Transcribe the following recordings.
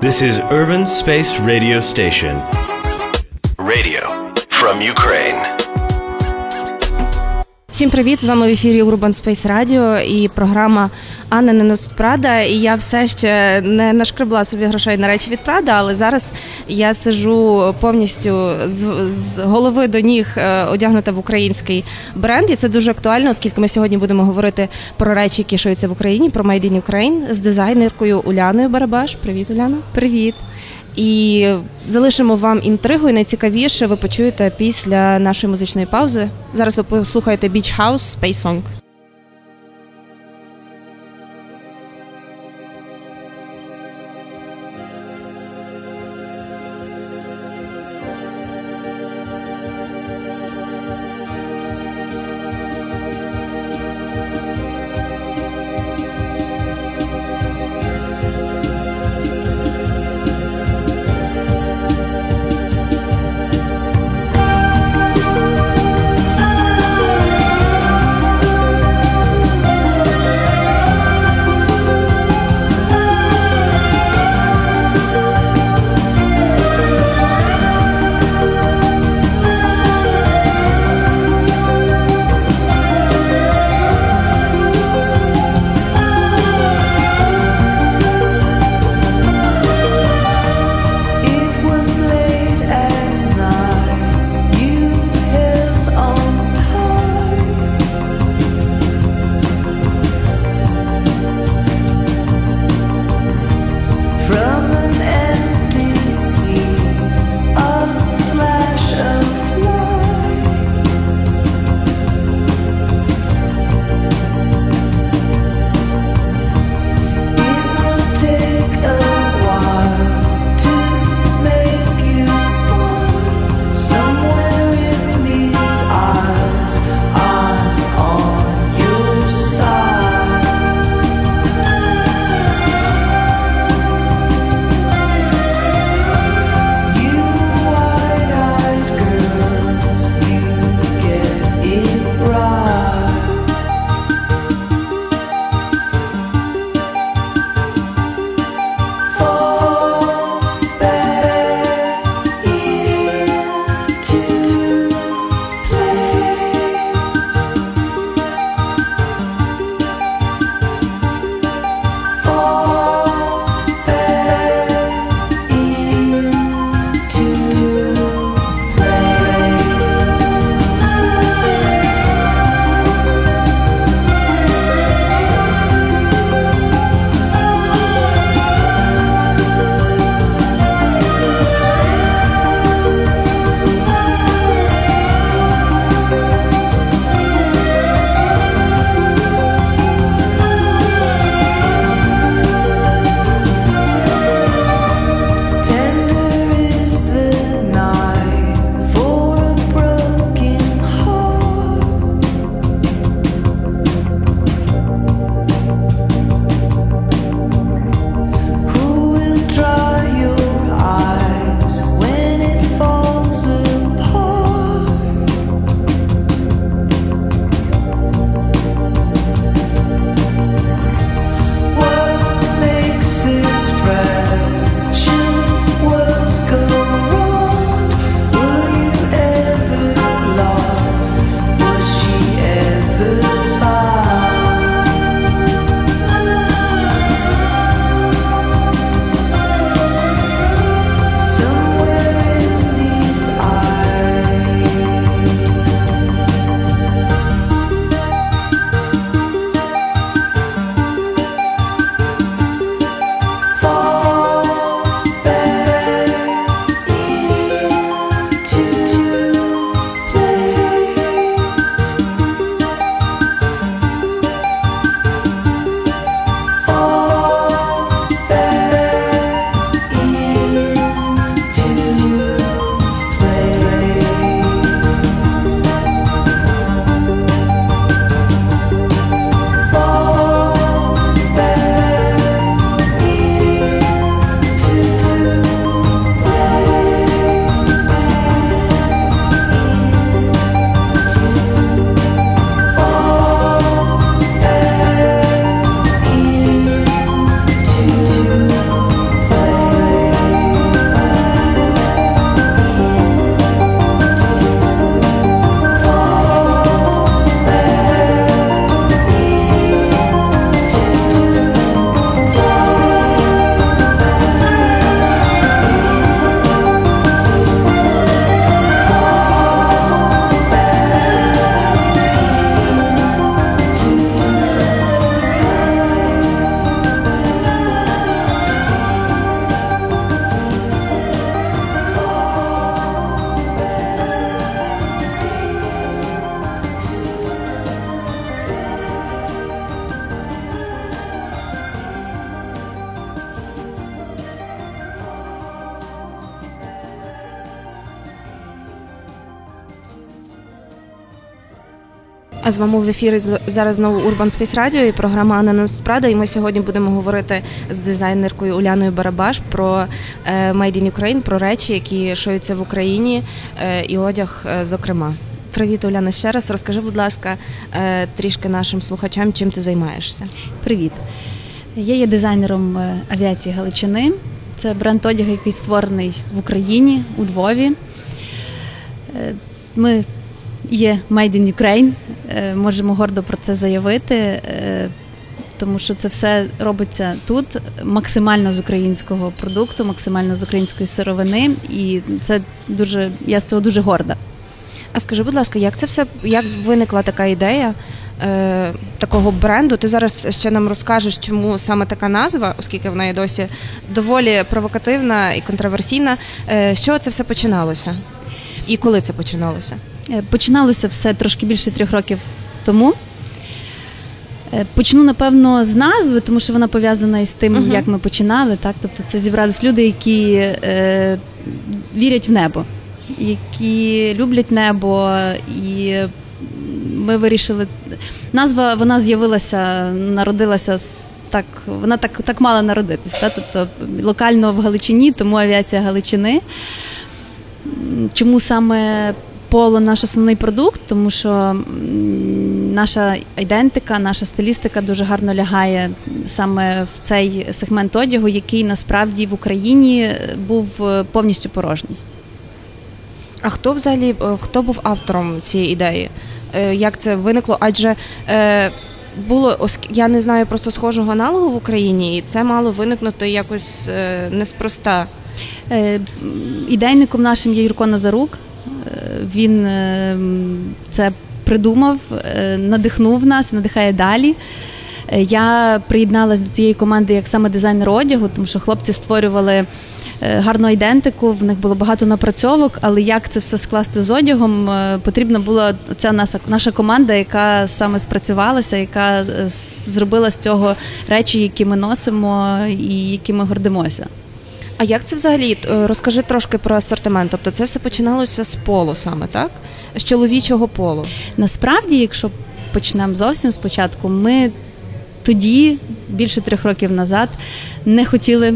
This is Urban Space Radio Station. Radio from Ukraine. Всім привіт! З вами в ефірі Urban Space Radio і програма Анна Ненос Прада. І я все ще не нашкребла собі грошей на речі від Прада, але зараз я сижу повністю з, з голови до ніг е, одягнута в український бренд. І це дуже актуально, оскільки ми сьогодні будемо говорити про речі, які шуються в Україні, про Made in Ukraine з дизайнеркою Уляною Барабаш. Привіт, Уляна. Привіт. І залишимо вам інтригу, і найцікавіше ви почуєте після нашої музичної паузи. Зараз ви послухаєте Beach House Space Song. З вами в ефірі зараз знову Urban Space Radio і програма Анна Прада. І ми сьогодні будемо говорити з дизайнеркою Уляною Барабаш про е, Made in Ukraine, про речі, які шоються в Україні, е, і одяг, е, зокрема. Привіт, Уляна, ще раз. Розкажи, будь ласка, трішки нашим слухачам, чим ти займаєшся. Привіт. Я є дизайнером авіації Галичини. Це бренд одягу, який створений в Україні, у Львові. Ми є Made in Ukraine, е, можемо гордо про це заявити, е, тому що це все робиться тут максимально з українського продукту, максимально з української сировини, і це дуже я з цього дуже горда. А скажи, будь ласка, як це все як виникла така ідея е, такого бренду? Ти зараз ще нам розкажеш, чому саме така назва, оскільки вона є досі доволі провокативна і контроверсійна. Е, Що це все починалося? І коли це починалося? Е, починалося все трошки більше трьох років тому. Е, почну, напевно, з назви, тому що вона пов'язана із тим, uh-huh. як ми починали. Так? Тобто це зібрались люди, які е, вірять в небо, які люблять небо, і ми вирішили. Назва вона з'явилася, народилася так, вона так так мала народитись. Так? Тобто локально в Галичині, тому авіація Галичини. Чому саме поло наш основний продукт, тому що наша ідентика, наша стилістика дуже гарно лягає саме в цей сегмент одягу, який насправді в Україні був е, повністю порожній. А хто взагалі е, хто був автором цієї ідеї? Е, як це виникло? Адже було я не знаю просто схожого аналогу в Україні, і це мало виникнути якось неспроста. Ідейником нашим є Юрко Назарук. Він е, це придумав, е, надихнув нас, надихає далі. Е, я приєдналась до цієї команди як саме дизайнер одягу, тому що хлопці створювали гарну ідентику, в них було багато напрацьовок, але як це все скласти з одягом, потрібна була ця наша наша команда, яка саме спрацювалася, яка зробила з цього речі, які ми носимо і які ми гордимося. А як це взагалі? Е, розкажи трошки про асортимент. Тобто це все починалося з полу саме, так? З чоловічого полу. Насправді, якщо почнемо зовсім спочатку, ми тоді, більше трьох років назад, не хотіли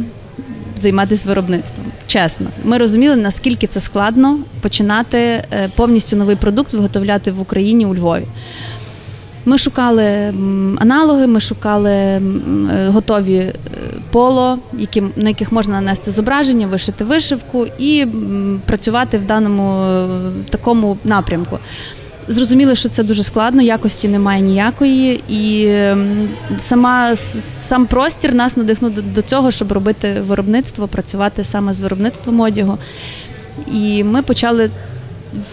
займатися виробництвом. Чесно, ми розуміли, наскільки це складно починати е, повністю новий продукт виготовляти в Україні у Львові. Ми шукали аналоги, ми шукали е, готові е, поло, які, на яких можна нанести зображення, вишити вишивку і працювати в даному е, такому напрямку. Зрозуміли, що це дуже складно, якості немає ніякої, і сама сам простір нас надихнув до цього, щоб робити виробництво, працювати саме з виробництвом одягу. І ми почали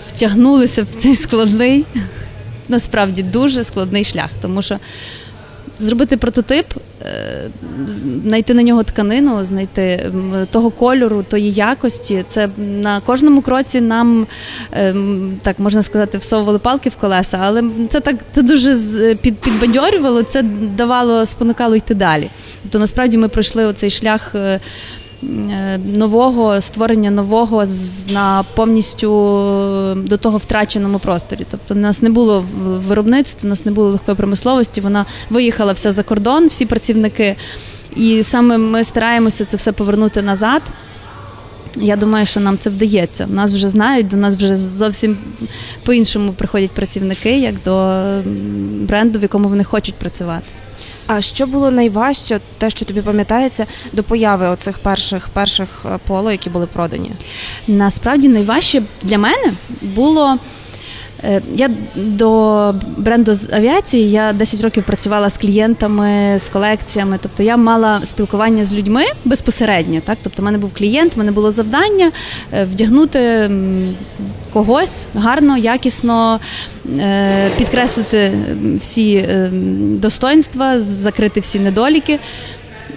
втягнулися в цей складний насправді дуже складний шлях, тому що зробити прототип, е, знайти на нього тканину, знайти того кольору, тої якості. Це на кожному кроці нам ем, так можна сказати, всовували палки в колеса, але це так це дуже під, підбадьорювало, це давало, спонукало йти далі. Тобто, насправді ми пройшли оцей шлях. Е, Е, нового створення нового на повністю до того втраченому просторі. Тобто, у нас не було виробництва, у нас не було легкої промисловості. Вона виїхала все за кордон, всі працівники, і саме ми стараємося це все повернути назад. Я думаю, що нам це вдається. Нас вже знають, до нас вже зовсім по-іншому приходять працівники, як до бренду, в якому вони хочуть працювати. А що було найважче, те, що тобі пам'ятається, до появи оцих перших перших е, поло, які були продані? Насправді найважче для мене було. Е, я до бренду з авіації я 10 років працювала з клієнтами, з колекціями. Тобто я мала спілкування з людьми безпосередньо. Так, тобто, в мене був клієнт, в мене було завдання е, вдягнути когось гарно, якісно е, підкреслити всі достоинства, закрити всі недоліки.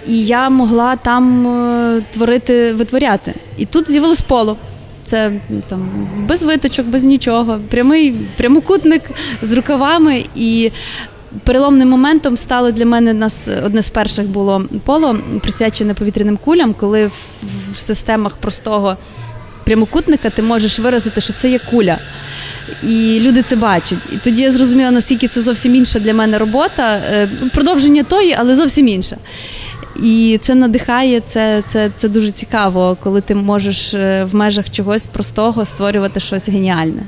І я могла там творити, витворяти. І тут з'явилось поло. Це там без виточок, без нічого, прямий прямокутник з рукавами. І переломним моментом стало для мене нас одне з перших було поло присвячене повітряним кулям, коли в, в системах простого прямокутника ти можеш виразити, що це є куля. І люди це бачать. І тоді я зрозуміла, наскільки це зовсім інша для мене робота, е, продовження тої, але зовсім інша. І це надихає, це це, це дуже цікаво, коли ти можеш е, в межах чогось простого створювати щось геніальне.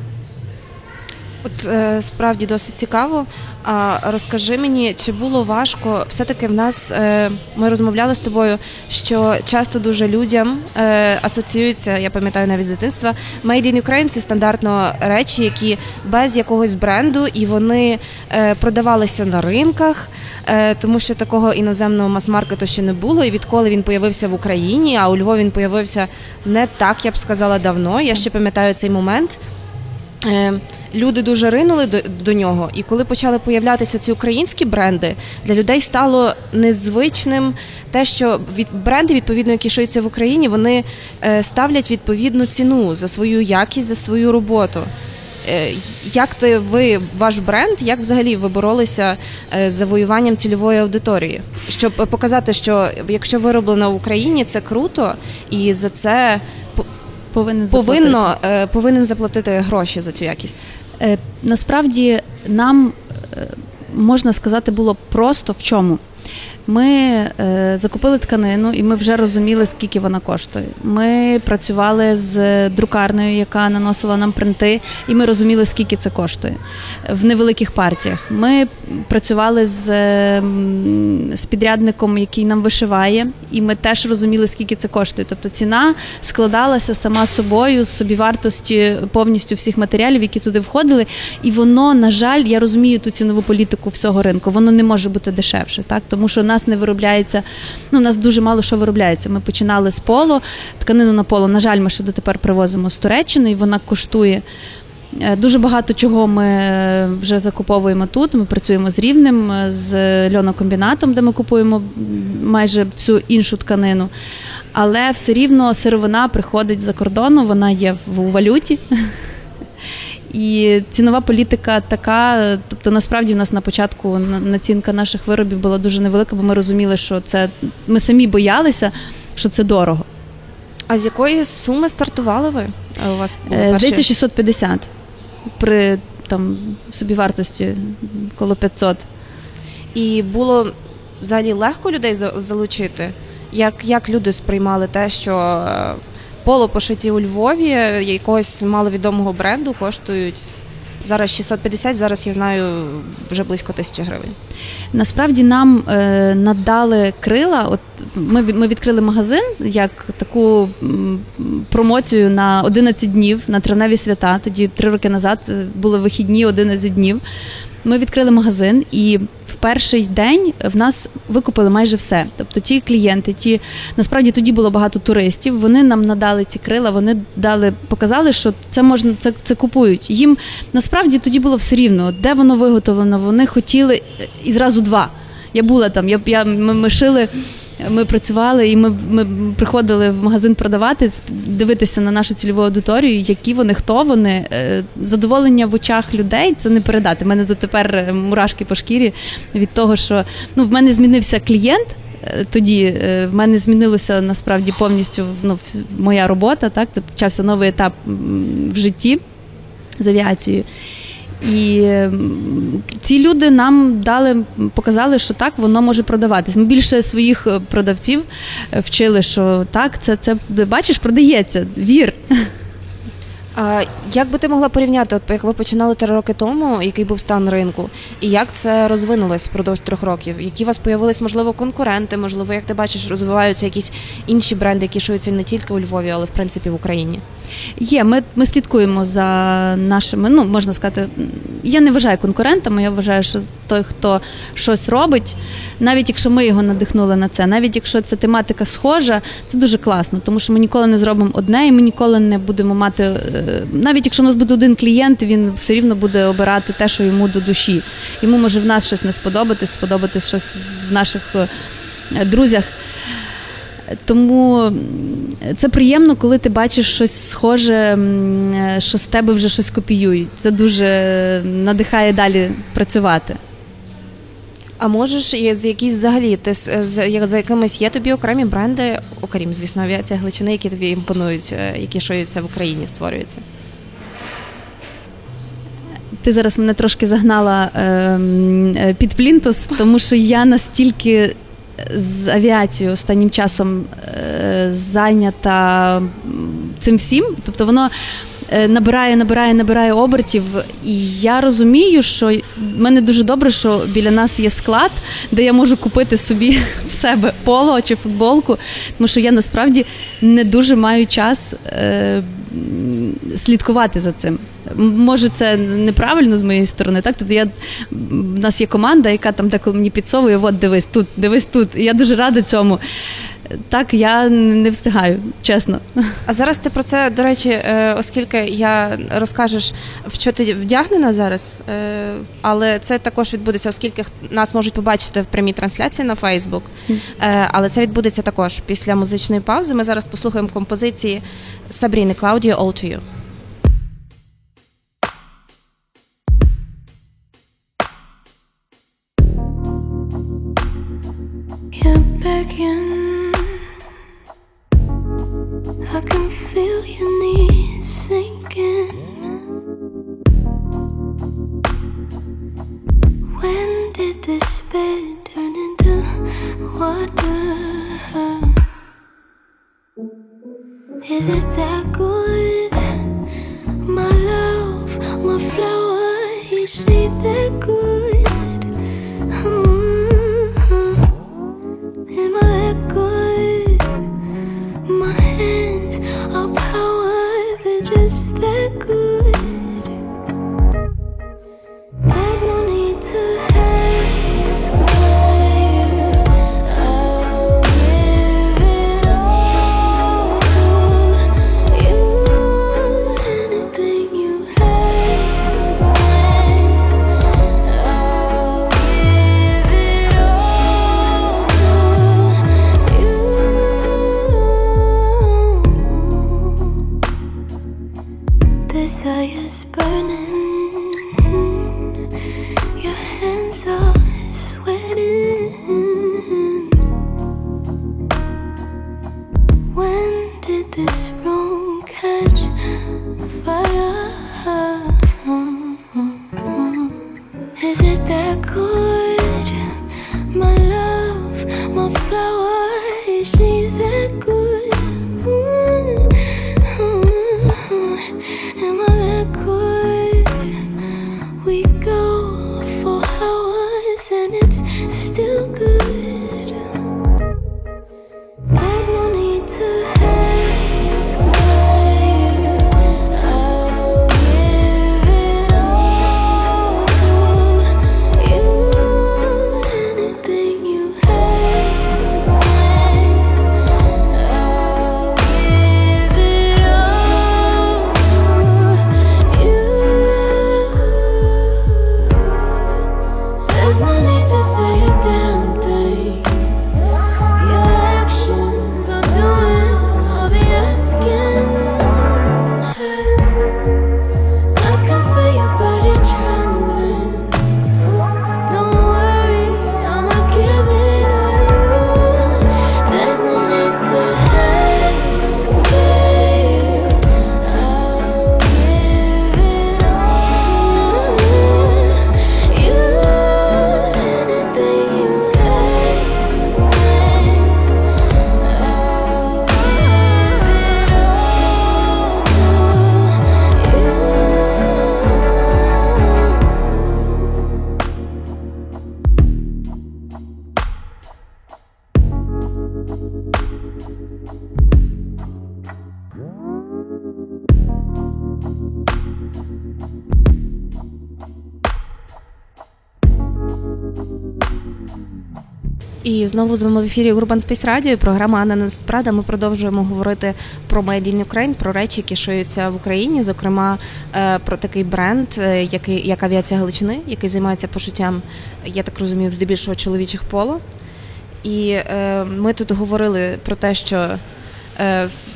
От е, справді досить цікаво. А розкажи мені, чи було важко? Все-таки в нас е, ми розмовляли з тобою, що часто дуже людям е, асоціюються, я пам'ятаю навіть з дитинства, Made in Ukraine – це стандартно речі, які без якогось бренду і вони е, продавалися на ринках, тому що такого іноземного мас-маркету ще не було. І відколи він появився в Україні, а у Львові він появився не так, я б сказала, давно. Я ще пам'ятаю цей момент. Е, люди дуже ринули до, до нього, і коли почали появлятися ці українські бренди, для людей стало незвичним те, що від бренди, відповідно, які шиються в Україні, вони е, ставлять відповідну ціну за свою якість, за свою роботу. Е, як ти ви ваш бренд, як взагалі ви боролися з завоюванням цільової аудиторії, щоб показати, що якщо вироблено в Україні, це круто, і за це повинен повинно е, повинен заплатити гроші за цю якість. Е, насправді нам е, можна сказати було просто в чому. Ми е, закупили тканину, і ми вже розуміли, скільки вона коштує. Ми працювали з друкарнею, яка наносила нам принти, і ми розуміли, скільки це коштує в невеликих партіях. Ми працювали з з підрядником, який нам вишиває, і ми теж розуміли, скільки це коштує. Тобто ціна складалася сама собою з собівартості повністю всіх матеріалів, які туди входили. І воно, на жаль, я розумію ту цінову політику всього ринку. Воно не може бути дешевше, так тому що у нас не виробляється. Ну, у нас дуже мало що виробляється. Ми починали з поло, тканину на поло. На жаль, ми ще дотепер привозимо з Туреччини, і вона коштує. Е, дуже багато чого ми е, вже закуповуємо тут. Ми працюємо з рівнем, е, з льонокомбінатом, де ми купуємо майже всю іншу тканину. Але все рівно сировина приходить за кордону, вона є в валюті. І цінова політика така. Тобто, насправді в нас на початку націнка наших виробів була дуже невелика, бо ми розуміли, що це ми самі боялися, що це дорого. А з якої суми стартували ви? У вас були здається 650 при там собівартості коло 500. І було взагалі легко людей залучити. Як як люди сприймали те, що е, поло пошиті у Львові якогось маловідомого бренду коштують зараз 650, зараз я знаю вже близько тисячі гривень. Насправді нам е, надали крила. От ми ми відкрили магазин як таку промоцію на 11 днів на травневі свята. Тоді три роки назад е, були вихідні 11 днів. Ми відкрили магазин і в перший день в нас викупили майже все. Тобто, ті клієнти, ті насправді тоді було багато туристів. Вони нам надали ці крила, вони дали, показали, що це можна це, це купують. Їм насправді тоді було все рівно, де воно виготовлено. Вони хотіли і зразу два. Я була там, я я ми, ми шили. Ми працювали і ми ми приходили в магазин продавати, дивитися на нашу цільову аудиторію, які вони, хто вони. Е, задоволення в очах людей це не передати. У мене дотепер е, мурашки по шкірі від того, що ну в мене змінився клієнт. Е, тоді в мене змінилося насправді повністю ну, моя робота. Так, це почався новий етап в житті з авіацією. І ці люди нам дали, показали, що так воно може продаватись. Ми більше своїх е, продавців е, вчили, що так, це це бачиш, продається. Вір. А як би ти могла порівняти, от як ви починали три роки тому, який був стан ринку, і як це розвинулось впродовж трьох років? Які у вас появились, можливо, конкуренти? Можливо, як ти бачиш, розвиваються якісь інші бренди, які шуються не тільки у Львові, але в принципі в Україні? Є, ми ми слідкуємо за нашими, ну можна сказати, я не вважаю конкурентами, я вважаю, що той, хто щось робить, навіть якщо ми його надихнули на це, навіть якщо ця тематика схожа, це дуже класно, тому що ми ніколи не зробимо одне, і ми ніколи не будемо мати. Е, навіть якщо у нас буде один клієнт, він все рівно буде обирати те, що йому до душі. Йому може в нас щось не сподобатись, сподобатись щось в наших е, друзях. Тому це приємно, коли ти бачиш щось схоже, що з тебе вже щось копіюють. Це дуже надихає далі працювати. А можеш з якісь взагалі ти за якимись є тобі окремі бренди, окрім звісно, авіація Гличини, які тобі імпонують, е, які шоються в Україні, створюються? ти зараз мене трошки загнала е, під плінтус, тому що я настільки з авіацією останнім часом е, зайнята цим всім. Тобто воно набирає, набирає, набирає обертів. І я розумію, що в мене дуже добре, що біля нас є склад, де я можу купити собі в себе поло чи футболку, тому що я насправді не дуже маю час е, слідкувати за цим. Може, це неправильно з моєї сторони, так? Тобто я в нас є команда, яка там деколи мені підсовує, от дивись тут, дивись тут. Я дуже рада цьому. Так, я не встигаю, чесно. А зараз ти про це, до речі, е, оскільки я розкажеш, в що ти вдягнена зараз, е, але це також відбудеться, оскільки нас можуть побачити в прямій трансляції на Фейсбук. Але це відбудеться також після музичної паузи. Ми зараз послухаємо композиції Сабріни Клаудіо «All to You». in. This bed turn into water? Is it that good? My love, my flower, is it that good? Знову з вами в ефірі Urban Space Radio програма Анна Несправда. Ми продовжуємо говорити про Made in Ukraine, про речі, які шиються в Україні, зокрема е, про такий бренд, е, який як авіація Галичини, який займається пошуттям, я так розумію, здебільшого чоловічих поло. І е, ми тут говорили про те, що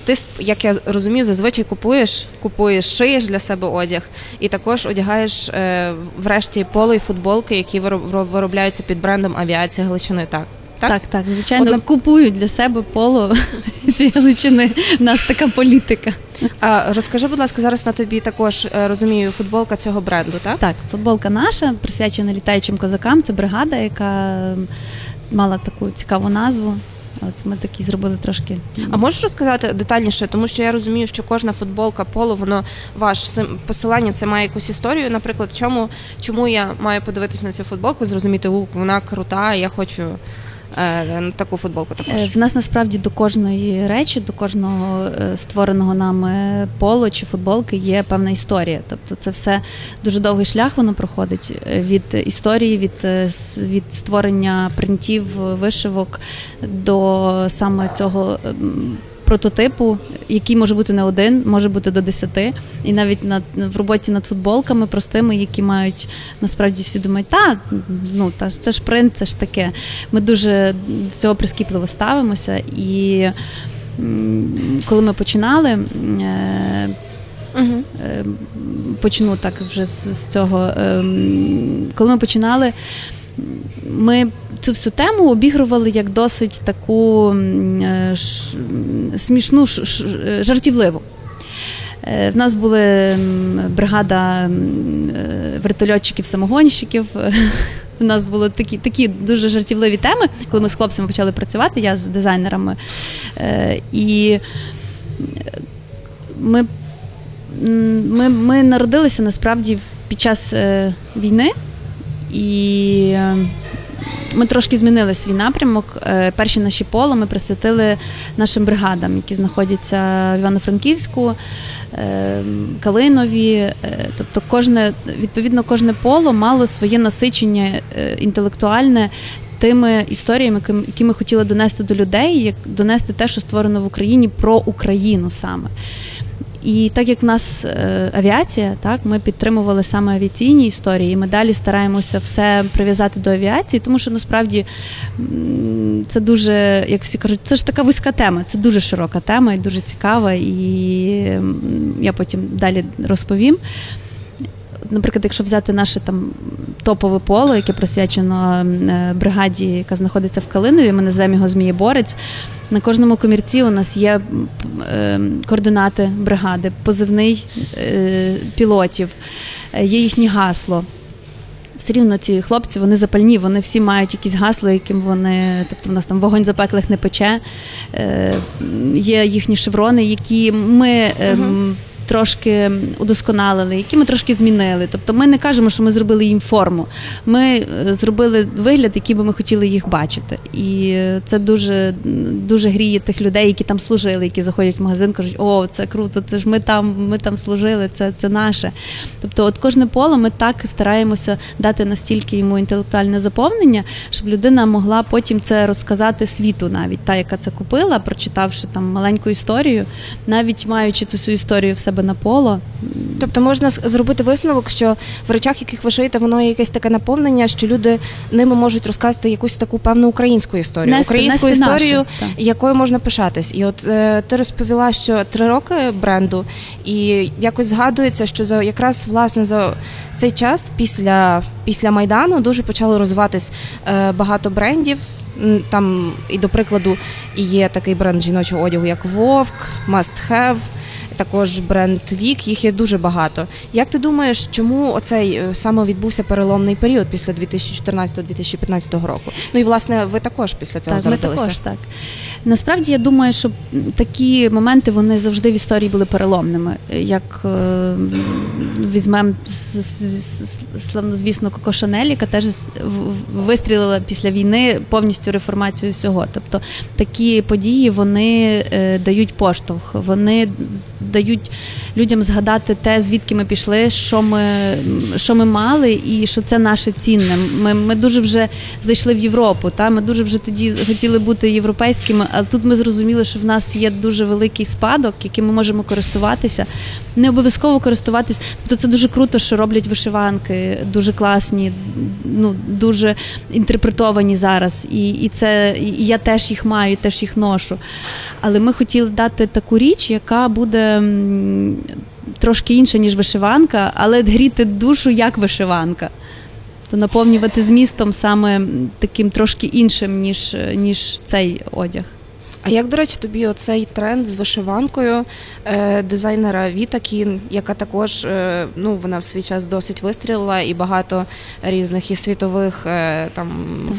ти, як я розумію, зазвичай купуєш, купуєш, шиєш для себе одяг, і також одягаєш врешті поло і футболки, які виробляються під брендом авіація Галичини. Так. Так, так, так звичайно, Одна... купують для себе поло цієї Галичини. У нас така політика. А розкажи, будь ласка, зараз на тобі також е, розумію футболка цього бренду, так? Так, футболка наша присвячена літаючим козакам. Це бригада, яка мала таку цікаву назву. От ми такі зробили трошки. А можеш розказати детальніше, тому що я розумію, що кожна футболка поло, воно ваш посилання це має якусь історію. Наприклад, чому чому я маю подивитись на цю футболку, зрозуміти, у вона крута, я хочу таку футболку також. Е, в нас насправді до кожної речі, до кожного е, створеного нами поло чи футболки є певна історія. Тобто це все дуже довгий шлях воно проходить е, від історії, від від створення принтів, вишивок до саме цього ем, прототипу, який може бути не один, може бути до десяти. І навіть над в роботі над футболками простими, які мають насправді всі думають, та ну та це ж принт, це ж таке. Ми дуже до цього прискіпливо ставимося. І коли ми починали. Угу. Почну так вже з цього. Ем, коли ми починали, ми цю всю тему обігрували як досить таку е, смішну, жартівливу. Е, в нас була бригада е, вертольотчиків-самогонщиків. У нас були такі такі дуже жартівливі теми, коли ми з хлопцями почали працювати, я з дизайнерами. І ми ми, ми народилися насправді під час війни. І ми трошки змінили свій напрямок. Е, перші наші поло ми присвятили нашим бригадам, які знаходяться в Івано-Франківську, е, Калинові. Е, тобто, кожне відповідно кожне поло мало своє насичення інтелектуальне. Тими історіями, які ми хотіли донести до людей, як донести те, що створено в Україні про Україну саме. І так як в нас е, авіація, так ми підтримували саме авіаційні історії. і Ми далі стараємося все прив'язати до авіації, тому що насправді це дуже, як всі кажуть, це ж така вузька тема. Це дуже широка тема і дуже цікава. І я потім далі розповім. Наприклад, якщо взяти наше там топове поло, яке присвячено е, бригаді, яка знаходиться в Калинові, ми називаємо його Змієборець. На кожному комірці у нас є е, координати бригади, позивний е, пілотів, є їхнє гасло. Все рівно ці хлопці вони запальні, вони всі мають якісь гасло, яким вони, тобто в нас там вогонь запеклих не пече. Є їхні шеврони, які ми. Угу трошки удосконалили, які ми трошки змінили. Тобто ми не кажемо, що ми зробили їм форму. Ми е, зробили вигляд, який би ми хотіли їх бачити. І це дуже дуже гріє тих людей, які там служили, які заходять в магазин, кажуть, о, це круто, це ж ми там, ми там служили, це це наше. Тобто, от кожне поле ми так стараємося дати настільки йому інтелектуальне заповнення, щоб людина могла потім це розказати світу, навіть та, яка це купила, прочитавши там маленьку історію, навіть маючи цю свою історію в себе себе на поло. Тобто можна зробити висновок, що в речах, яких ви шиєте, воно є якесь таке наповнення, що люди ними можуть розказати якусь таку певну українську історію, нести, українську нести історію, нашу, якою можна пишатись. І от е, ти розповіла, що три роки бренду, і якось згадується, що за якраз власне за цей час після після майдану дуже почало розвиватись е, багато брендів. Там і до прикладу є такий бренд жіночого одягу, як Вовк, Must Have також бренд Вік, їх є дуже багато. Як ти думаєш, чому оцей е, саме відбувся переломний період після 2014-2015 року? Ну і власне ви також після цього так, зародилися? Ми також так. Насправді я думаю, що такі моменти вони завжди в історії були переломними. Як е, візьмемо славнозвісно Коко Шанель, яка теж вистрілила після війни повністю реформацію всього. Тобто такі події вони е, дають поштовх, вони дають людям згадати те, звідки ми пішли, що ми що ми мали, і що це наше цінне. Ми ми дуже вже зайшли в Європу. Та Ми дуже вже тоді хотіли бути європейськими, але тут ми зрозуміли, що в нас є дуже великий спадок, яким ми можемо користуватися. Не обов'язково користуватись, тобто це дуже круто, що роблять вишиванки, дуже класні, ну дуже інтерпретовані зараз. І і це і я теж їх маю, теж їх ношу. Але ми хотіли дати таку річ, яка буде трошки інша, ніж вишиванка, але гріти душу як вишиванка. то наповнювати змістом саме таким трошки іншим, ніж, ніж цей одяг. А як, до речі, тобі оцей тренд з вишиванкою е, дизайнера Віта Кін, яка також е, ну вона в свій час досить вистрілила, і багато різних і світових е, там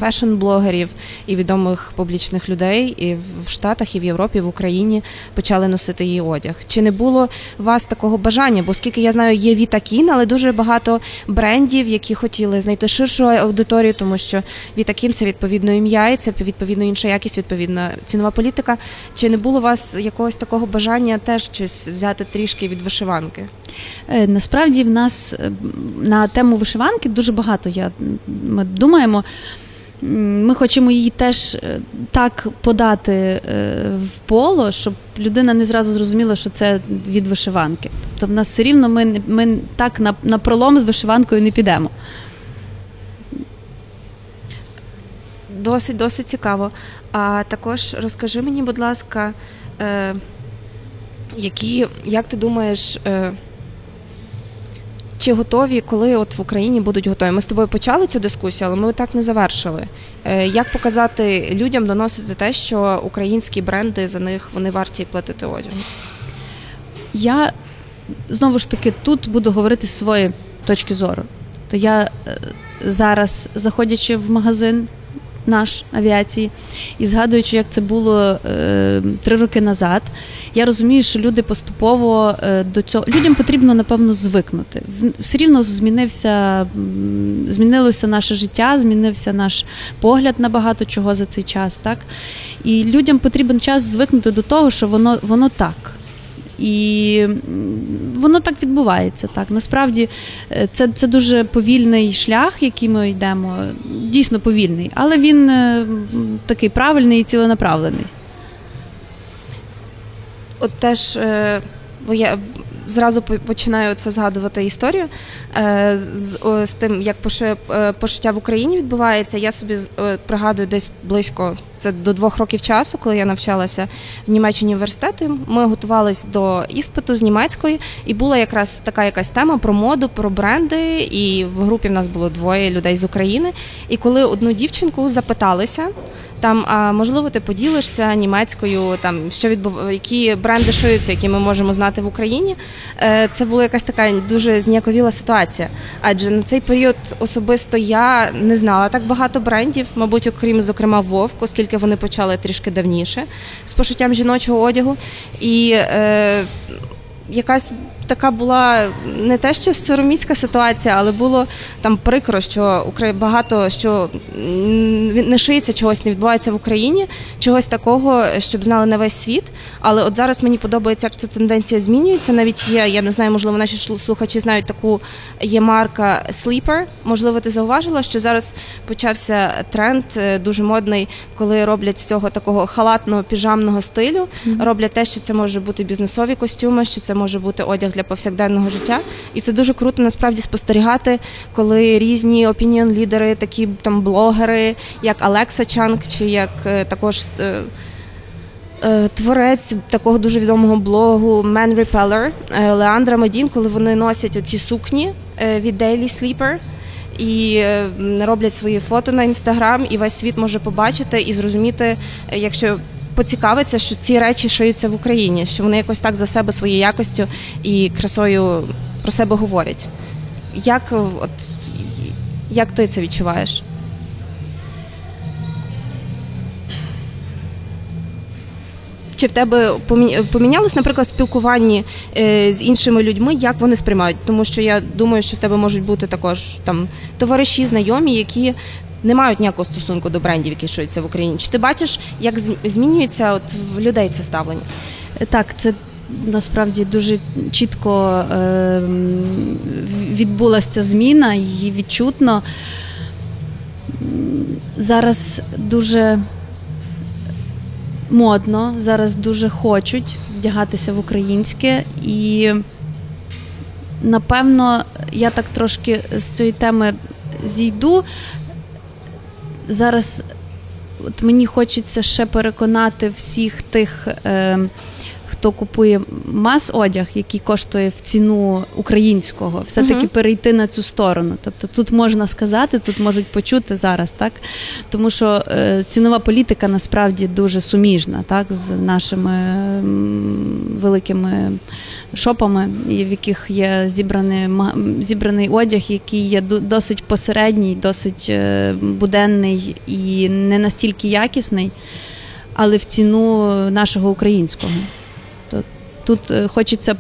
фешн-блогерів і відомих публічних людей і в Штатах, і в Європі, і в Україні почали носити її одяг. Чи не було у вас такого бажання? Бо скільки я знаю, є Віта Кін, але дуже багато брендів, які хотіли знайти ширшу аудиторію, тому що Віта Кін – це відповідно ім'я, і це відповідно інша якість, відповідна цінова політика політика. Чи не було у вас якогось такого бажання теж щось взяти трішки від вишиванки? Е, насправді в нас е, на тему вишиванки дуже багато. Я ми думаємо. Ми хочемо її теж е, так подати в поло, щоб людина не зразу зрозуміла, що це від вишиванки. Тобто, в нас все рівно ми ми так на, на пролом з вишиванкою не підемо. Досить досить цікаво. А також розкажи мені, будь ласка, е, які, як ти думаєш, е, чи готові, коли от в Україні будуть готові? Ми з тобою почали цю дискусію, але ми так не завершили. Е, Як показати людям доносити те, що українські бренди за них вони варті платити одяг? Я знову ж таки тут буду говорити з своєї точки зору. То я е, зараз, заходячи в магазин, наш авіації. І згадуючи, як це було е, три роки назад, я розумію, що люди поступово е, до цього людям потрібно напевно звикнути. Все рівно змінився, змінилося наше життя, змінився наш погляд на багато чого за цей час. Так? І людям потрібен час звикнути до того, що воно, воно так. І воно так відбувається. Так насправді е, це це дуже повільний шлях, який ми йдемо. Дійсно повільний, але він е, такий правильний і ціленаправлений. От теж е, бо я зразу починаю це згадувати історію е, з з тим, як е, пошиття в Україні відбувається. Я собі е, пригадую десь близько це до двох років часу, коли я навчалася в Німеччині університеті. Ми готувалися до іспиту з німецької, і була якраз така якась тема про моду, про бренди. І в групі в нас було двоє людей з України. І коли одну дівчинку запиталися. Там, а можливо, ти поділишся німецькою, там що відбув, які бренди шиються, які ми можемо знати в Україні. Е, це була якась така дуже зніяковіла ситуація. Адже на цей період особисто я не знала так багато брендів, мабуть, окрім зокрема Вовк, оскільки вони почали трішки давніше з пошиттям жіночого одягу. І е, якась така була не те, що сороміцька ситуація, але було там прикро, що багато що не шиється чогось, не відбувається в Україні, чогось такого, щоб знали на весь світ. Але от зараз мені подобається, як ця тенденція змінюється. Навіть є, я не знаю, можливо, наші слухачі знають таку є марка Sleeper. Можливо, ти зауважила, що зараз почався тренд е, дуже модний, коли роблять з цього такого халатного піжамного стилю. Mm-hmm. Роблять те, що це може бути бізнесові костюми, що це може бути одяг для повсякденного життя. І це дуже круто насправді спостерігати, коли різні опініон-лідери, такі там блогери, як Алекса Чанг, чи як е, також. Е, е, творець такого дуже відомого блогу Man Repeller Леандра Медін, коли вони носять оці сукні від Daily Sleeper і роблять свої фото на інстаграм, і весь світ може побачити і зрозуміти, якщо поцікавиться, що ці речі шиються в Україні, що вони якось так за себе своєю якостю і красою про себе говорять. Як от, як ти це відчуваєш? Чи в тебе помінялось, наприклад, спілкуванні е, з іншими людьми, як вони сприймають? Тому що я думаю, що в тебе можуть бути також там товариші, знайомі, які не мають ніякого стосунку до брендів, які шуються в Україні. Чи ти бачиш, як змінюється от в людей це ставлення? Так, це. Насправді дуже чітко е, відбулася зміна, її відчутно. Зараз дуже модно, зараз дуже хочуть вдягатися в українське, і напевно я так трошки з цієї теми зійду, зараз от мені хочеться ще переконати всіх тих, е, хто купує мас-одяг, який коштує в ціну українського, все-таки Мгм. перейти на цю сторону. Тобто тут можна сказати, тут можуть почути зараз, так? Тому що е, цінова політика насправді дуже суміжна, так, з нашими м, великими шопами, в яких є зібраний, зібраний одяг, який є досить посередній, досить е, буденний і не настільки якісний, але в ціну нашого українського. Тут е, хочеться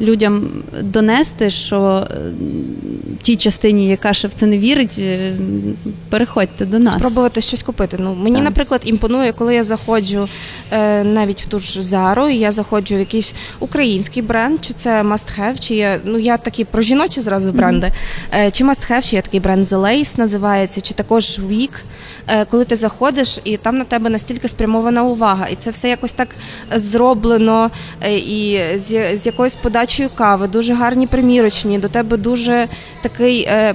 людям донести, що е, тій частині, яка ще в це не вірить, е, переходьте до нас. Спробувати щось купити. Ну мені, Так. наприклад, імпонує, коли я заходжу е, навіть в ту ж Зару, і я заходжу в якийсь український бренд, чи це must have, чи є, ну я такі про жіночі зразу бренди, е, чи must have, чи є такий бренд The Lace називається, чи також Week, коли ти заходиш, і там на тебе настільки спрямована увага, і це все якось так зроблено, і з, з якоюсь подачею кави, дуже гарні примірочні, до тебе дуже такий е,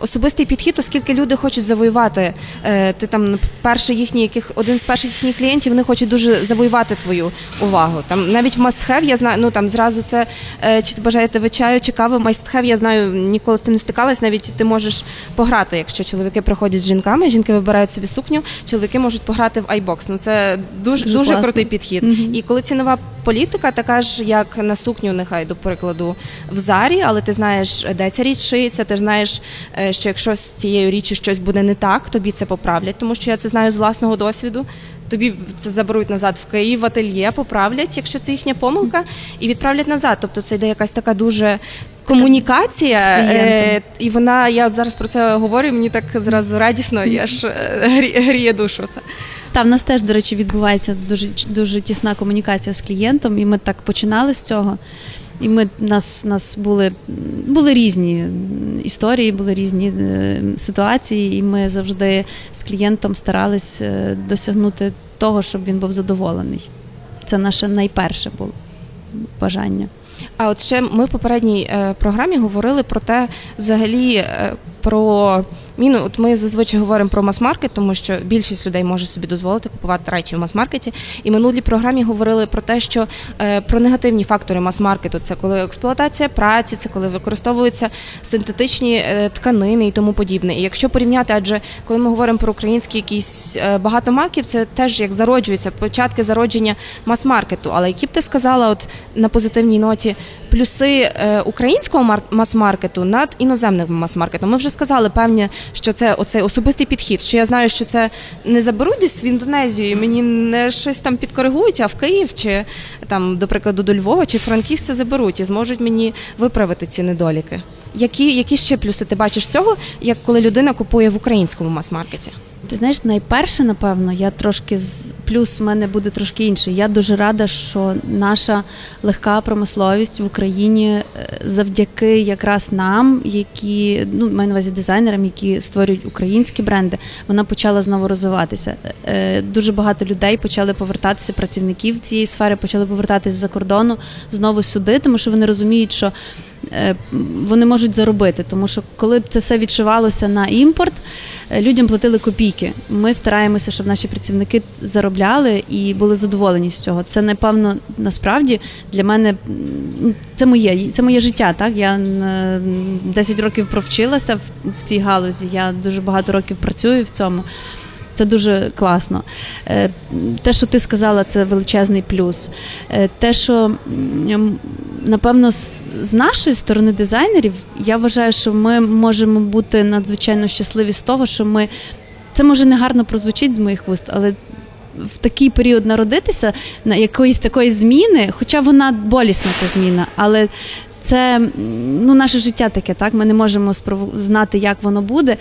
особистий підхід, оскільки люди хочуть завоювати. Е, ти там перший їхній, яких один з перших їхніх клієнтів, вони хочуть дуже завоювати твою увагу. Там навіть в have, я знаю, ну там зразу це е, чи ти бажаєте ви чаю, чи кави, have, я знаю, ніколи з цим не стикалась. Навіть ти можеш пограти, якщо чоловіки приходять з жінками, жінки вибирають собі сукню, чоловіки можуть пограти в iBox. Ну це дуже Дуже дуже, крутий підхід. Мгм. І коли цінова політика, така ж як на сукню, нехай до прикладу, в зарі, але ти знаєш, де ця річ шиється, ти знаєш, е, що якщо з цією річчю щось буде не так, тобі це поправлять, тому що я це знаю з власного досвіду. Тобі це заберуть назад в Київ, в ательє, поправлять, якщо це їхня помилка, і відправлять назад. Тобто це йде якась така дуже. Комунікація, е, і вона, я зараз про це говорю, і мені так зразу радісно, і аж е, грі- гріє душу це. Та в нас теж, до речі, відбувається дуже дуже тісна комунікація з клієнтом, і ми так починали з цього. І ми нас, нас були, були різні історії, були різні е, ситуації, і ми завжди з клієнтом старались е, досягнути того, щоб він був задоволений. Це наше найперше було бажання. А от ще ми в попередній е, програмі говорили про те, взагалі е, про міну. От ми зазвичай говоримо про мас-маркет, тому що більшість людей може собі дозволити купувати речі в мас-маркеті. І минулій програмі говорили про те, що е, про негативні фактори мас-маркету це коли експлуатація праці, це коли використовуються синтетичні тканини і тому подібне. І якщо порівняти, адже коли ми говоримо про українські якісь багато марків, це теж як зароджується початки зародження мас-маркету. Але які б ти сказала, от на позитивній ноті плюси е, українського мар- мас-маркету над іноземним мас-маркетом? Ми вже сказали певні, що це оцей особистий підхід. Що я знаю, що це не заберуть десь в Індонезію, і мені не щось там підкоригують, а в Київ чи там, до прикладу, до Львова чи Франківськ це заберуть і зможуть мені виправити ці недоліки. Які, які ще плюси ти бачиш цього, як коли людина купує в українському мас-маркеті? Ти знаєш, найперше, напевно, я трошки з плюс в мене буде трошки інший. Я дуже рада, що наша легка промисловість в Україні е, завдяки якраз нам, які ну маю на увазі дизайнерам, які створюють українські бренди, вона почала знову розвиватися. Е, Дуже багато людей почали повертатися, працівників цієї сфери почали повертатися з-за кордону знову сюди, тому що вони розуміють, що вони можуть заробити, тому що коли це все відшивалося на імпорт, е, людям платили копійки. Ми стараємося, щоб наші працівники заробляли і були задоволені з цього. Це напевно насправді для мене це моє, це моє життя. Так я е, 10 років провчилася в цій галузі. Я дуже багато років працюю в цьому. Це дуже класно. Е, Те, що ти сказала, це величезний плюс. Е, Те, що напевно з нашої сторони дизайнерів, я вважаю, що ми можемо бути надзвичайно щасливі з того, що ми це може не гарно прозвучить з моїх вуст, але в такий період народитися на якоїсь такої зміни, хоча вона болісна, ця зміна, але це ну, наше життя таке, так? Ми не можемо спрову- знати, як воно буде.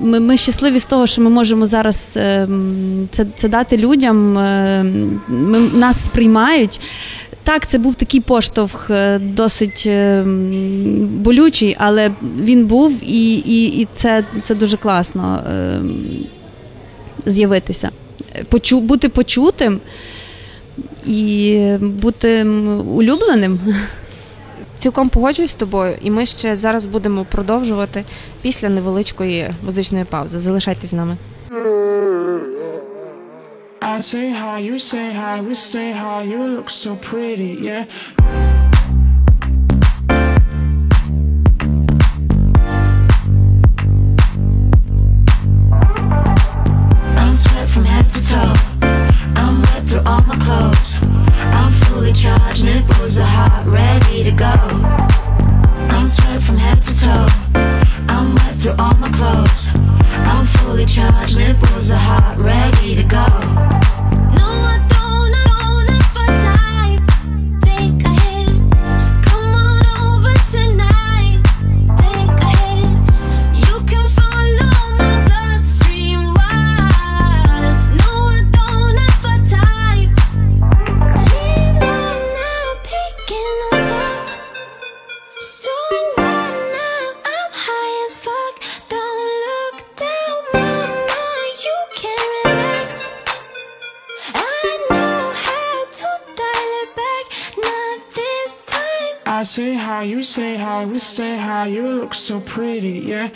Ми, ми щасливі з того, що ми можемо зараз ем, це, це дати людям. ем, Ми, нас сприймають. Так, це був такий поштовх е, досить ем, болючий, але він був, і, і, і це, це дуже класно з'явитися. Почу, бути почутим і бути улюбленим. Цілком погоджуюсь з тобою, і ми ще зараз будемо продовжувати після невеличкої музичної паузи. Залишайтесь з нами. I say hi, you say hi, we stay high. You look so sweat from head to toe. I'm wet through all my clothes. Fully nipples are hot, ready to go. I'm sweat from head to toe. I'm wet through all my clothes. So pretty, yeah.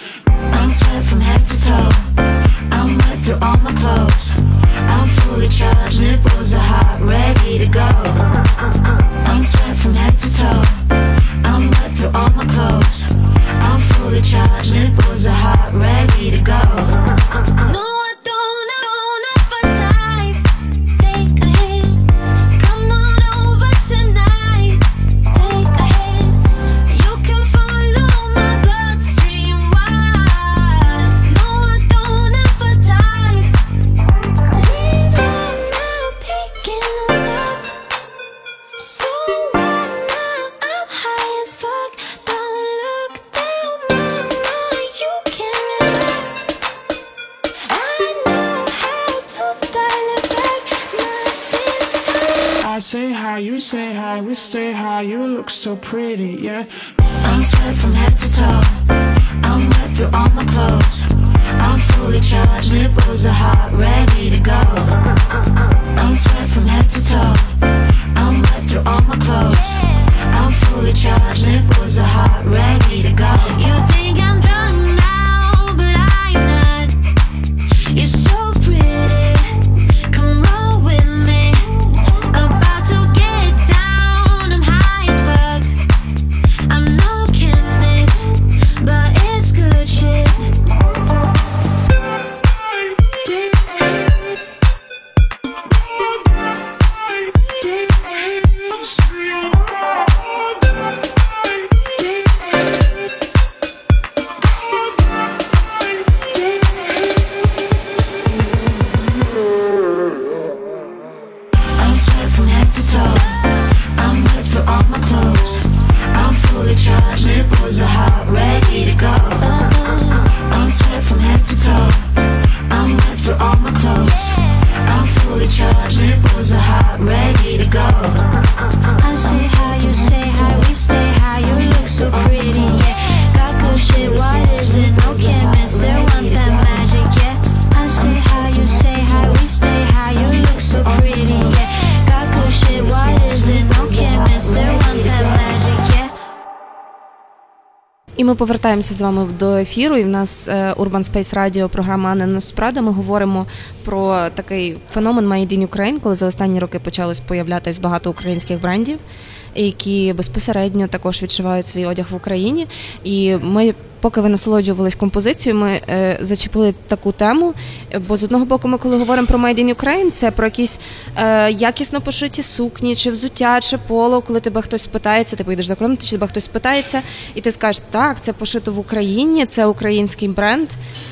I say hi, you say hi, we stay high. You look so pretty, yeah. I'm sweat from head to toe. I'm wet through all my clothes. I'm fully charged, nipples are hot, ready to go. I'm sweat from head to toe. I'm wet through all my clothes. I'm fully charged, nipples are hot, ready to go. You think I'm І ми повертаємося з вами до ефіру. І в нас е, Urban Space Radio, програма Анна Нострада. Ми говоримо про такий феномен Made in Ukraine, коли за останні роки почалось появлятись багато українських брендів, які безпосередньо також відшивають свій одяг в Україні. І ми, поки ви насолоджувались композицією, ми е, зачепили таку тему. Бо з одного боку, ми коли говоримо про Made in Ukraine, це про якісь е, якісно пошиті сукні, чи взуття, чи поло, коли тебе хтось спитається, ти поїдеш за кордон, чи тебе хтось спитається, і ти скажеш, так, це пошито в Україні, це український бренд.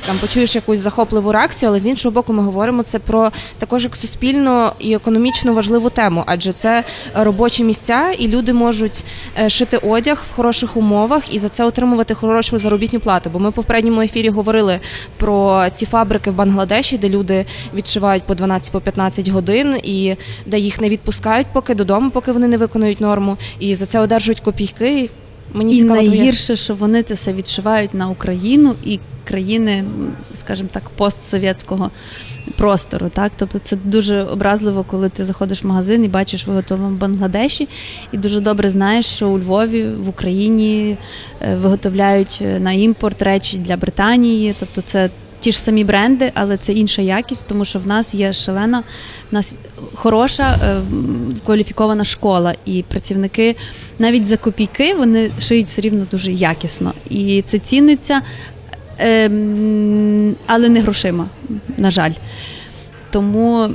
Там почуєш якусь захопливу реакцію, але з іншого боку, ми говоримо це про також як суспільно і економічно важливу тему, адже це робочі місця, і люди можуть е, шити одяг в хороших умовах і за це отримувати хорошу заробітну плату. Бо ми в попередньому ефірі говорили про ці фабрики в Бангладеші, де люди відшивають по 12-15 годин, і де їх не відпускають поки додому, поки вони не виконують норму, і за це одержують копійки. Мені І цікаво, найгірше, що вони це все відшивають на Україну і країни, скажімо так, постсовєтського простору. Так, тобто це дуже образливо, коли ти заходиш в магазин і бачиш виготовлено в Бангладеші, і дуже добре знаєш, що у Львові в Україні е, виготовляють е, на імпорт речі для Британії. Тобто, це ті ж самі бренди, але це інша якість, тому що в нас є шалена, в нас хороша е, кваліфікована школа, і працівники навіть за копійки вони шиють все рівно дуже якісно. І це ціниться, е, але не грошима, на жаль. Тому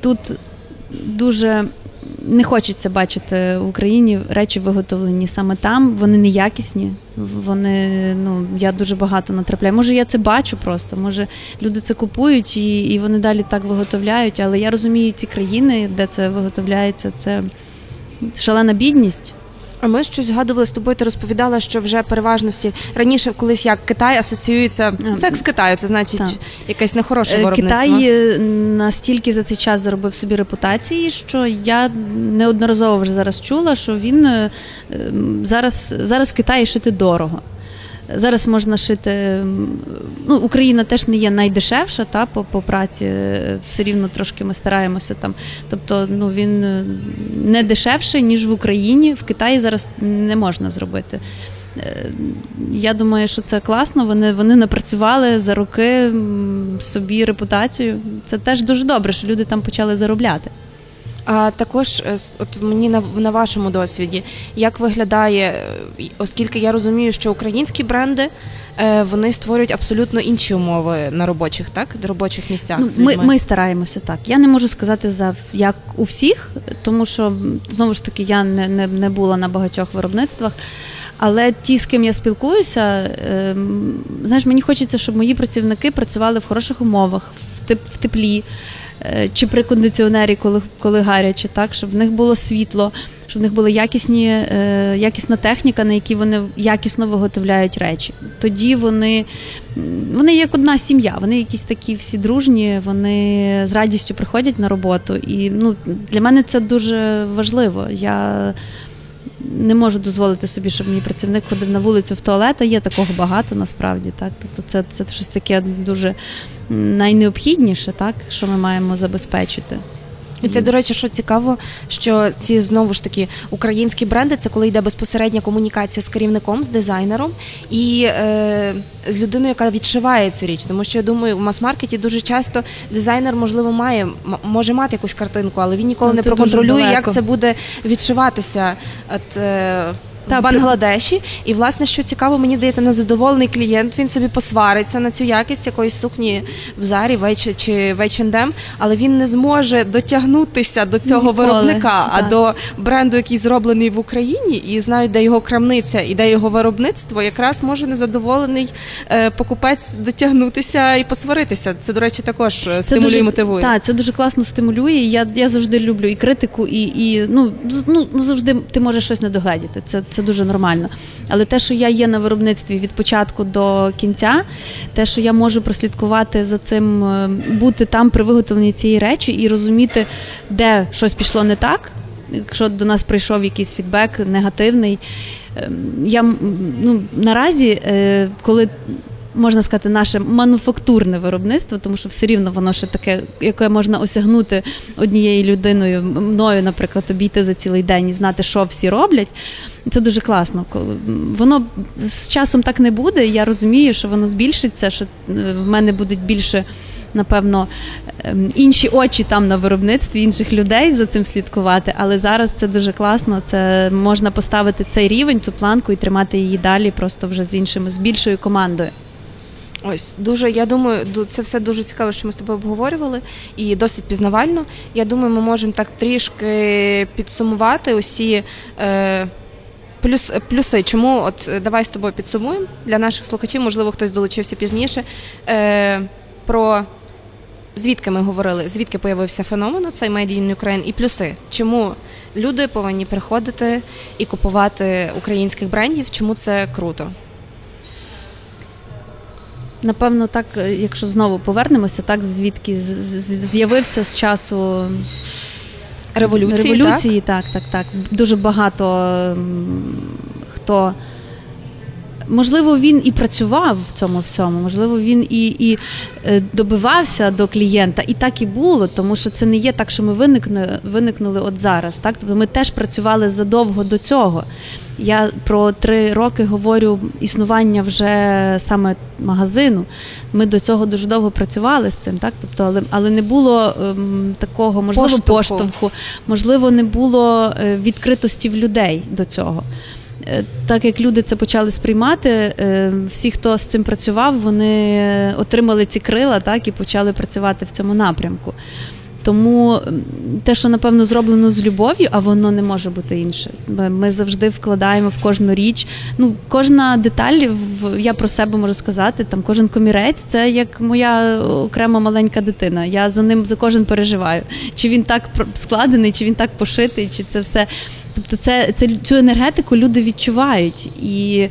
тут дуже не хочеться бачити в Україні речі виготовлені саме там. Вони неякісні. Вони ну я дуже багато натрапляю. Може, я це бачу просто. Може, люди це купують і, і вони далі так виготовляють. Але я розумію ці країни, де це виготовляється, це шалена бідність. А ми щось згадували з тобою. Ти розповідала, що вже переважності раніше колись як Китай асоціюється. Це як з Китаю, це значить Так. якесь нехороше Е, виробництво. Китай е, настільки за цей час заробив собі репутації, що я неодноразово вже зараз чула, що він е, зараз, зараз в Китаї шити дорого. Зараз можна шити. Ну, Україна теж не є найдешевша та, по, по праці, е, все рівно трошки ми стараємося там. Тобто, ну він е, не дешевший, ніж в Україні. В Китаї зараз не можна зробити. Е, Я думаю, що це класно. Вони, вони напрацювали за роки собі репутацію. Це теж дуже добре, що люди там почали заробляти. А також, е, от мені на, на вашому досвіді, як виглядає, е, оскільки я розумію, що українські бренди е, вони створюють абсолютно інші умови на робочих, так, на робочих місцях. Ну, ми, ми стараємося так. Я не можу сказати за як у всіх, тому що знову ж таки я не, не, не була на багатьох виробництвах. Але ті, з ким я спілкуюся, ем, знаєш, мені хочеться, щоб мої працівники працювали в хороших умовах, в, теплі, чи при кондиціонері, коли, коли гаряче, так, щоб в них було світло, щоб в них була якісні, е, якісна техніка, на якій вони якісно виготовляють речі. Тоді вони, вони як одна сім'я, вони якісь такі всі дружні, вони з радістю приходять на роботу. І ну, для мене це дуже важливо. Я не можу дозволити собі, щоб мій працівник ходив на вулицю в туалет, а є такого багато насправді. Так? Тобто це, це щось таке дуже найнеобхідніше, так? що ми маємо забезпечити. І це, до речі, що цікаво, що ці знову ж таки українські бренди це коли йде безпосередня комунікація з керівником, з дизайнером і е, з людиною, яка відшиває цю річ. Тому що я думаю, в мас-маркеті дуже часто дизайнер, можливо, має може мати якусь картинку, але він ніколи Ну, не проконтролює, як це буде відшиватися. От, е, Та, Бангладеші, і власне, що цікаво, мені здається, незадоволений клієнт. Він собі посвариться на цю якість якоїсь сукні в зарі Вейч- чи H&M, але він не зможе дотягнутися до цього Ніколи, виробника, а до бренду, який зроблений в Україні, і знають, де його крамниця і де його виробництво, якраз може незадоволений е, покупець дотягнутися і посваритися. Це, до речі, також е, стимулює і мотивує. Так, це дуже класно стимулює. Я, я завжди люблю і критику, і, і ну, ну, завжди ти можеш щось не догледіти. Це, це дуже нормально. Але те, що я є на виробництві від початку до кінця, те, що я можу прослідкувати за цим, е, бути там при виготовленні цієї речі і розуміти, де щось пішло не так. Якщо до нас прийшов якийсь фідбек негативний, Ем, я ну, наразі, е, коли можна сказати, наше мануфактурне виробництво, тому що все рівно воно ще таке, яке можна осягнути однією людиною, мною, наприклад, обійти за цілий день і знати, що всі роблять. Це дуже класно. Воно з часом так не буде. Я розумію, що воно збільшиться, що е, в мене будуть більше. Напевно, ем, інші очі там на виробництві інших людей за цим слідкувати, але зараз це дуже класно. Це можна поставити цей рівень, цю планку і тримати її далі, просто вже з іншими, з більшою командою. Ось дуже. Я думаю, ду- це все дуже цікаво, що ми з тобою обговорювали, і досить пізнавально. Я думаю, ми можемо так трішки підсумувати усі. Е, Плюс, плюси, чому от давай з тобою підсумуємо для наших слухачів, можливо, хтось долучився пізніше. Е, про звідки ми говорили, звідки появився феномен цей in Ukraine і плюси. Чому люди повинні приходити і купувати українських брендів? Чому це круто? Напевно, так, е, якщо знову повернемося, так звідки з'явився з часу Революції, революції, так, так, так. Дуже багато хто. Можливо, він і працював в цьому всьому, можливо, він і, і е, добивався до клієнта, і так і було, тому що це не є так, що ми виникнули, виникнули от зараз. Так? Тобто ми теж працювали задовго до цього. Я про три роки говорю існування вже саме магазину. Ми до цього дуже довго працювали з цим, так тобто, але, але не було ем, такого можливо Поштовху. поштовху, можливо, не було е, відкритості в людей до цього. Е, Так як люди це почали сприймати, е, всі, хто з цим працював, вони отримали ці крила, так і почали працювати в цьому напрямку. Тому те, що напевно зроблено з любов'ю, а воно не може бути інше. Ми- завжди вкладаємо в кожну річ. Ну, кожна деталь, я про себе можу сказати, там кожен комірець це як моя окрема маленька дитина. Я за ним за кожен переживаю. Чи він так складений, чи він так пошитий, чи це все. Тобто, це, це цю енергетику люди відчувають. І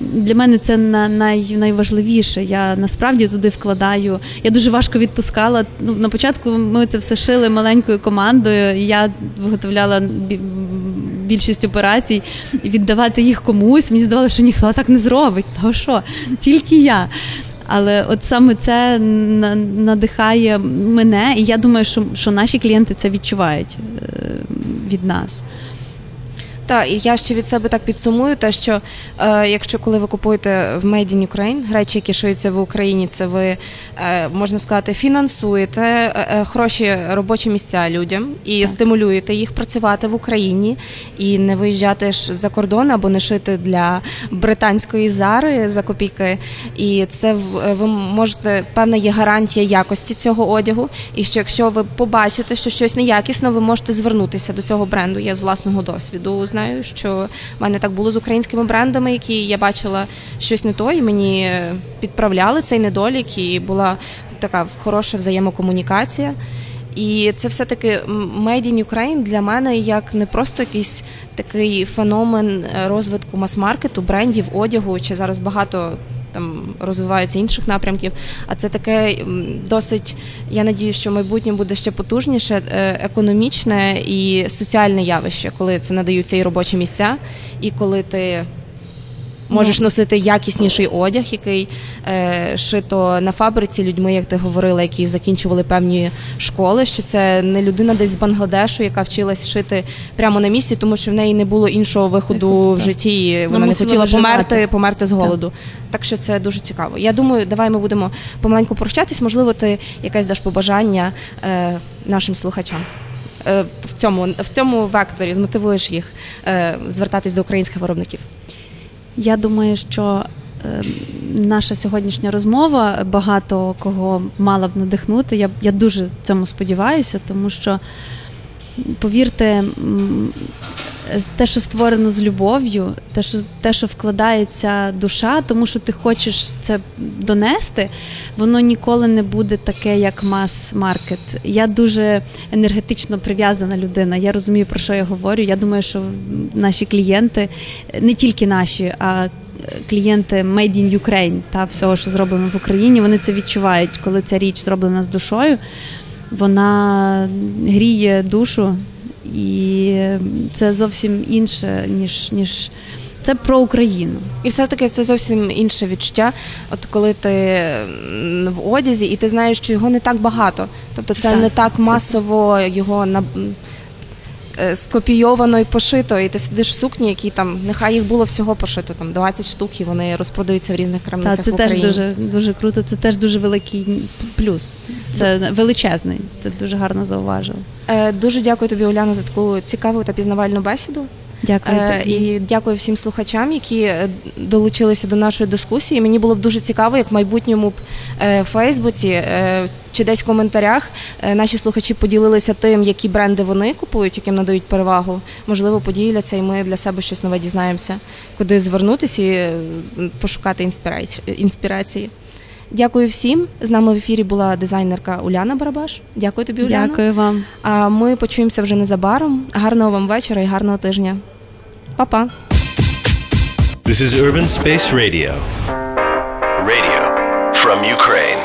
для мене це на, най, найважливіше. Я насправді туди вкладаю. Я дуже важко відпускала. Ну, на початку ми це все шили маленькою командою. і Я виготовляла більшість операцій і віддавати їх комусь. Мені здавалося, що ніхто так не зробить. Та що? Тільки я. Але от саме це надихає мене, і я думаю, що, що наші клієнти це відчувають е, від нас. Так, і я ще від себе так підсумую, те, що е, якщо коли ви купуєте в Made in Ukraine речі, які шиються в Україні, це ви е, можна сказати, фінансуєте е, е, хороші робочі місця людям і стимулюєте їх працювати в Україні і не виїжджати ж за кордон або не шити для британської зари за копійки. І це в- е, ви можете певна є гарантія якості цього одягу. І що якщо ви побачите, що щось неякісно, ви можете звернутися до цього бренду. Я з власного досвіду знаю, що в мене так було з українськими брендами, які я бачила щось не то, і мені підправляли цей недолік, і була така хороша взаємокомунікація. І це все-таки Made in Ukraine для мене як не просто якийсь такий феномен е, розвитку мас-маркету, брендів, одягу, чи зараз багато там розвиваються інших напрямків. А це таке досить, я надію, що в майбутньому буде ще потужніше, е, економічне і соціальне явище, коли це надаються і робочі місця, і коли ти. Можеш носити якісніший одяг, який е, шито на фабриці людьми, як ти говорила, які закінчували певні школи. Що це не людина десь з Бангладешу, яка вчилась шити прямо на місці, тому що в неї не було іншого виходу Виходу, в так. житті. і Вона не хотіла виживати. померти, померти з голоду. Так що це дуже цікаво. Я думаю, давай ми будемо помаленьку прощатись. Можливо, ти якесь даш побажання е, нашим слухачам. Е, В цьому в цьому векторі змотивуєш їх е, звертатись до українських виробників. Я думаю, що е, наша сьогоднішня розмова багато кого мала б надихнути. Я, я дуже цьому сподіваюся, тому що, повірте, те, що створено з любов'ю, те, що, те, що вкладається душа, тому що ти хочеш це донести, воно ніколи не буде таке, як мас-маркет. Я дуже енергетично прив'язана людина. Я розумію, про що я говорю. Я думаю, що наші клієнти, не тільки наші, а клієнти Made in Ukraine та всього, що зроблено в Україні, вони це відчувають, коли ця річ зроблена з душою. Вона гріє душу, і це зовсім інше, ніж, ніж це про Україну. І все-таки це зовсім інше відчуття. От коли ти в одязі, і ти знаєш, що його не так багато. Тобто це Так, не так це- масово його на. Е, Скопійовано і пошито, і ти сидиш в сукні, які там нехай їх було всього пошито, там 20 штук, і вони розпродаються в різних Та це в теж дуже дуже круто. Це теж дуже великий плюс. Це величезний. Це дуже гарно зауважив. Е, Дуже дякую тобі, Уляна, за таку цікаву та пізнавальну бесіду. Дякую Е. І дякую всім слухачам, які е, долучилися до нашої дискусії. Мені було б дуже цікаво, як в майбутньому е, в Фейсбуці е, чи десь в коментарях е, наші слухачі поділилися тим, які бренди вони купують, яким надають перевагу. Можливо, поділяться, і ми для себе щось нове дізнаємося, куди звернутися і пошукати інспірації. Дякую всім. З нами в ефірі була дизайнерка Уляна Барабаш. Дякую тобі, Уляна. Дякую вам. А ми почуємося вже незабаром. Гарного вам вечора і гарного тижня. Па-па! This is Urban Space Radio. Radio from Ukraine.